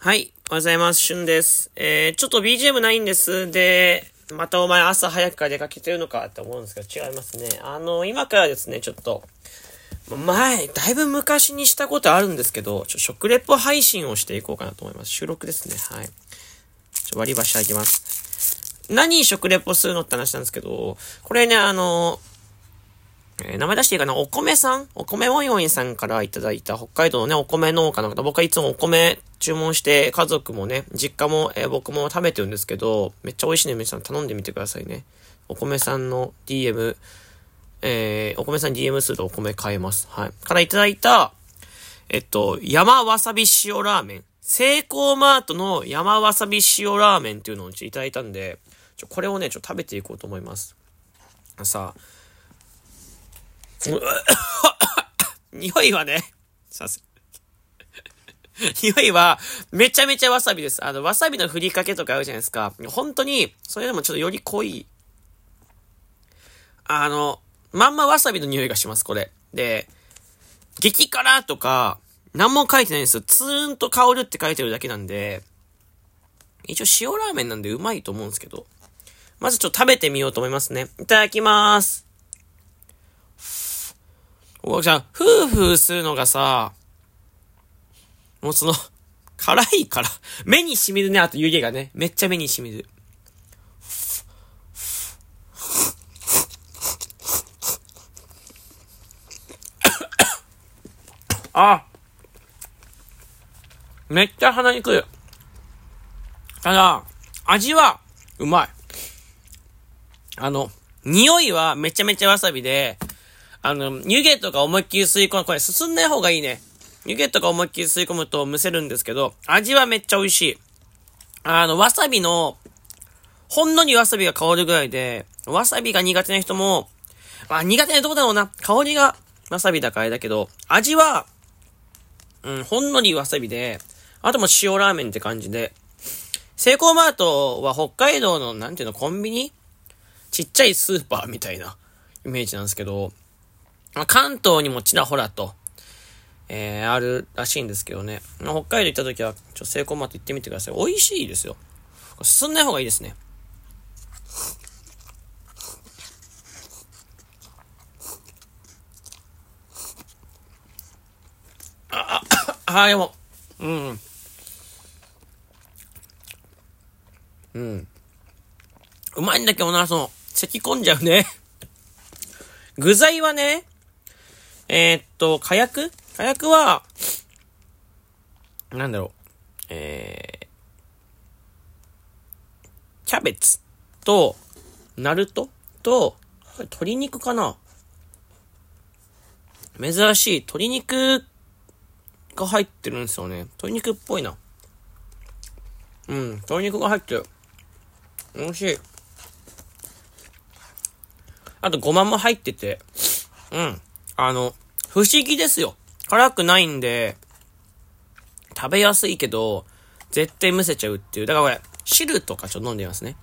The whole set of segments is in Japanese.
はい。おはようございます。しゅんです。えー、ちょっと BGM ないんです。で、またお前朝早くから出かけてるのかって思うんですけど、違いますね。あの、今からですね、ちょっと、前、だいぶ昔にしたことあるんですけど、ちょ、食レポ配信をしていこうかなと思います。収録ですね。はい。ちょ、割り箸あげます。何食レポするのって話なんですけど、これね、あの、えー、名前出していいかな？お米さん？お米もよいさんからいただいた北海道のね、お米農家の方。僕はいつもお米注文して、家族もね、実家も、えー、僕も食べてるんですけど、めっちゃ美味しいね、皆さん頼んでみてくださいね。お米さんの DM、えー、お米さん DM するとお米買えます。はい。からいただいた、えっと、山わさび塩ラーメン。セイコーマートの山わさび塩ラーメンっていうのをいただいたんで、ちょ、これをね、ちょっと食べていこうと思います。さあ、匂いはね、さす。匂いは、めちゃめちゃわさびです。あの、わさびのふりかけとかあるじゃないですか。本当に、それでもちょっとより濃い。あの、まんまわさびの匂いがします、これ。で、激辛とか、何も書いてないんですよ。ツーンと香るって書いてるだけなんで、一応塩ラーメンなんでうまいと思うんですけど。まずちょっと食べてみようと思いますね。いただきまーす。おじゃん、ふーふーするのがさ、もうその、辛いから、目に染みるね、あと湯気がね。めっちゃ目に染みる。あめっちゃ鼻にくる。ただ、味は、うまい。あの、匂いはめちゃめちゃわさびで、あの、湯気とか思いっきり吸い込む、これ進んない方がいいね。湯気とか思いっきり吸い込むとむせるんですけど、味はめっちゃ美味しい。あの、わさびの、ほんのにわさびが香るぐらいで、わさびが苦手な人も、まあ、苦手などうだろうな。香りがわさびだからあれだけど、味は、うん、ほんのりわさびで、あとも塩ラーメンって感じで、セイコーマートは北海道の、なんていうの、コンビニ？ちっちゃいスーパーみたいなイメージなんですけど、まあ、関東にもちらほらと、えー、あるらしいんですけどね。まあ、北海道行った時は、ちょ、セイコーマート行ってみてください。美味しいですよ。進んない方がいいですね。あ、あ、あ、でも、うん。うん。うまいんだけどな、その、咳き込んじゃうね。具材はね、えー、っと、火薬？火薬は、なんだろう。えー、キャベツと、ナルトと、鶏肉かな？珍しい鶏肉が入ってるんですよね。鶏肉っぽいな。うん、鶏肉が入ってる。美味しい。あとごまも入ってて、うん。あの、不思議ですよ。辛くないんで、食べやすいけど、絶対むせちゃうっていう。だからこれ、汁とかちょっと飲んでみますね。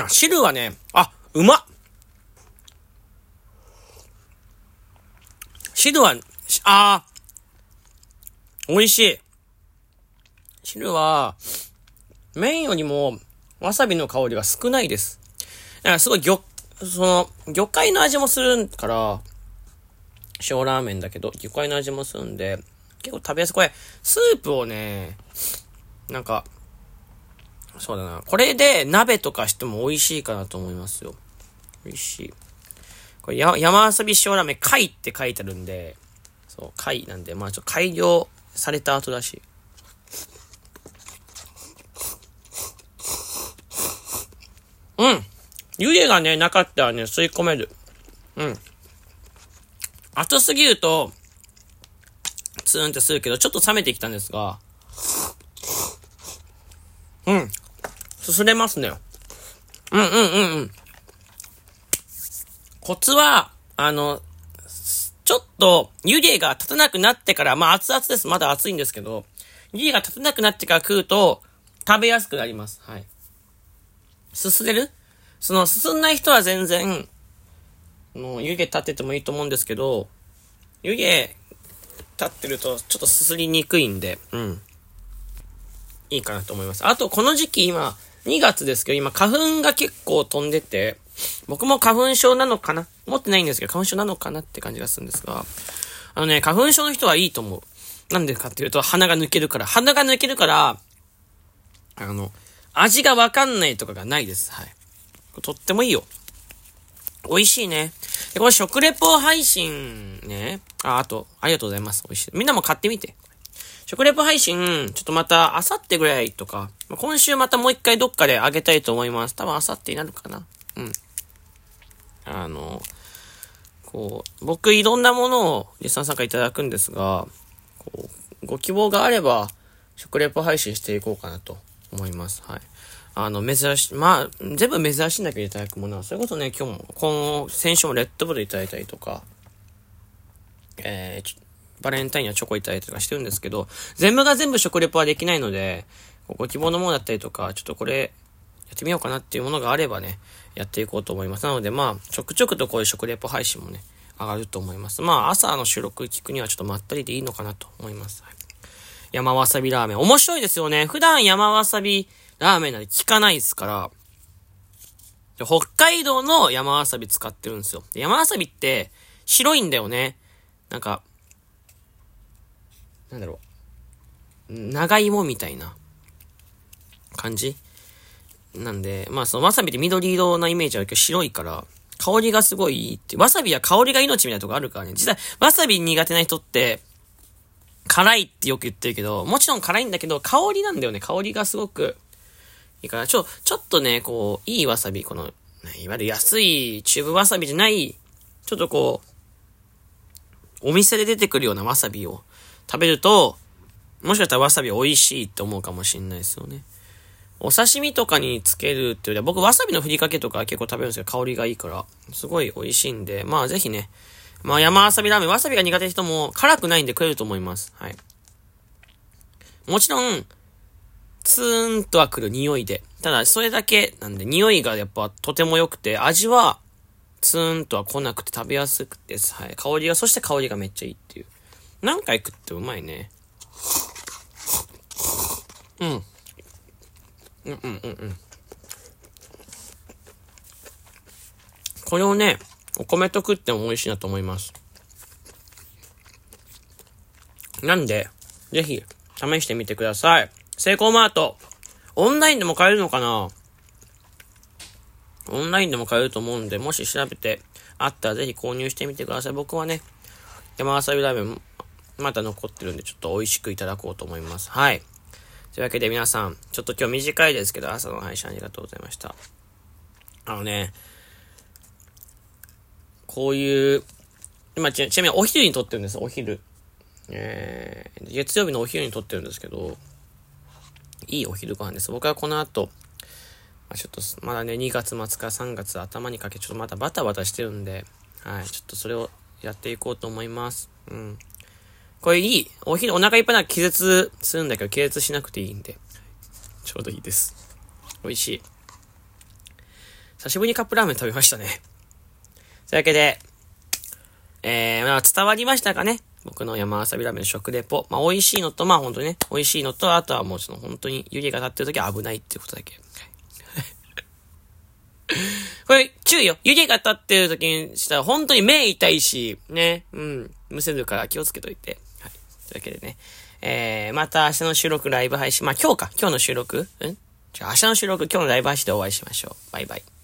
あ、汁はね、あ、うまっ汁は、あー、美味しい。汁は、麺よりも、わさびの香りが少ないです。だからすごい魚、その、魚介の味もするから、塩ラーメンだけど、魚介の味もするんで、結構食べやすい。これ、スープをね、なんか、そうだな。これで鍋とかしても美味しいかなと思いますよ。美味しい。これ、山遊び塩ラーメン、貝って書いてあるんで、そう、貝なんで、まあちょっと改良された後だしん。湯気がね、なかったらね、吸い込める。うん。熱すぎると、ツーンってするけど、ちょっと冷めてきたんですが、うん。すすれますね。うんうんうんうん。コツは、あの、ちょっと湯気が立たなくなってから、まあ熱々です。まだ熱いんですけど、湯気が立たなくなってから食うと、食べやすくなります。はい。すすれる？その、進んない人は全然、もう湯気立っててもいいと思うんですけど、湯気立ってるとちょっとすすりにくいんで、うん。いいかなと思います。あと、この時期今、2月ですけど、今花粉が結構飛んでて、僕も花粉症なのかな？持ってないんですけど、花粉症なのかなって感じがするんですが、あのね、花粉症の人はいいと思う。なんでかっていうと、鼻が抜けるから。鼻が抜けるから、あの、味がわかんないとかがないです。はい。とってもいいよ。美味しいね。で、これ食レポ配信ね。あ、あと、ありがとうございます。美味しい。みんなも買ってみて。食レポ配信、ちょっとまた、あさってぐらいとか、今週またもう一回どっかであげたいと思います。多分あさってになるかな。うん。あの、こう、僕いろんなものを実際参加いただくんですが、こう、ご希望があれば、食レポ配信していこうかなと思います。はい。あの、珍しい、まあ、全部珍しいんだけどいただくものは、それこそね、今日も、この、先週もレッドブルいただいたりとか、えー、バレンタインはチョコいただいたりとかしてるんですけど、全部が全部食レポはできないので、ご希望のものだったりとか、ちょっとこれ、やってみようかなっていうものがあればね、やっていこうと思います。なので、まあ、ちょくちょくとこういう食レポ配信もね、上がると思います。まあ、朝の収録聞くにはちょっとまったりでいいのかなと思います。山わさびラーメン。面白いですよね。普段山わさびラーメンなんて聞かないですから、北海道の山わさび使ってるんですよ。山わさびって白いんだよね。なんか、なんだろう。長芋みたいな感じ？なんで、まあそのわさびって緑色なイメージあるけど白いから、香りがすごいいいって。わさびは香りが命みたいなとこあるからね。実際、わさび苦手な人って、辛いってよく言ってるけど、もちろん辛いんだけど、香りなんだよね。香りがすごくいいから、ちょ、ちょっとね、こう、いいわさび、この、いわゆる安いチューブわさびじゃない、ちょっとこう、お店で出てくるようなわさびを食べると、もしかしたらわさび美味しいって思うかもしんないですよね。お刺身とかにつけるっていうよりは、僕わさびのふりかけとか結構食べるんですけど、香りがいいから、すごい美味しいんで、まあぜひね、まあ山わさびラーメン、わさびが苦手な人も辛くないんで食えると思います。はい。もちろん、ツーンとは来る匂いで。ただ、それだけなんで、匂いがやっぱとても良くて、味はツーンとは来なくて食べやすくて、はい。香りが、そして香りがめっちゃいいっていう。何回食ってうまいね。うん。うんうんうんうん。これをね、お米と食っても美味しいなと思います。なんで、ぜひ、試してみてください。セイコーマート。オンラインでも買えるのかな？オンラインでも買えると思うんで、もし調べてあったらぜひ購入してみてください。僕はね、山わさびラーメンまだ残ってるんで、ちょっと美味しくいただこうと思います。はい。というわけで皆さん、ちょっと今日短いですけど、朝の配信ありがとうございました。あのね、こういう、今ち、ちなみにお昼に撮ってるんです、お昼。えー、月曜日のお昼に撮ってるんですけど、いいお昼ご飯です。僕はこの後、まあ、ちょっと、まだね、2月末か3月頭にかけ、ちょっとまだバタバタしてるんで、はい、ちょっとそれをやっていこうと思います。うん。これいい。お昼お腹いっぱいなら気絶するんだけど、気絶しなくていいんで。ちょうどいいです。美味しい。久しぶりにカップラーメン食べましたね。というわけで、えー、まあ伝わりましたかね僕の山わさびラーメン食レポ。まあ美味しいのと、まあ本当にね、美味しいのと、あとはもうその本当に湯気が立ってる時は危ないっていうことだけ。これ、注意よ。湯気が立ってる時にしたら本当に目痛いし、ね、うん、むせるから気をつけといて。はい。というわけでね、えー、また明日の収録ライブ配信、まあ今日か、今日の収録んじゃあ明日の収録、今日のライブ配信でお会いしましょう。バイバイ。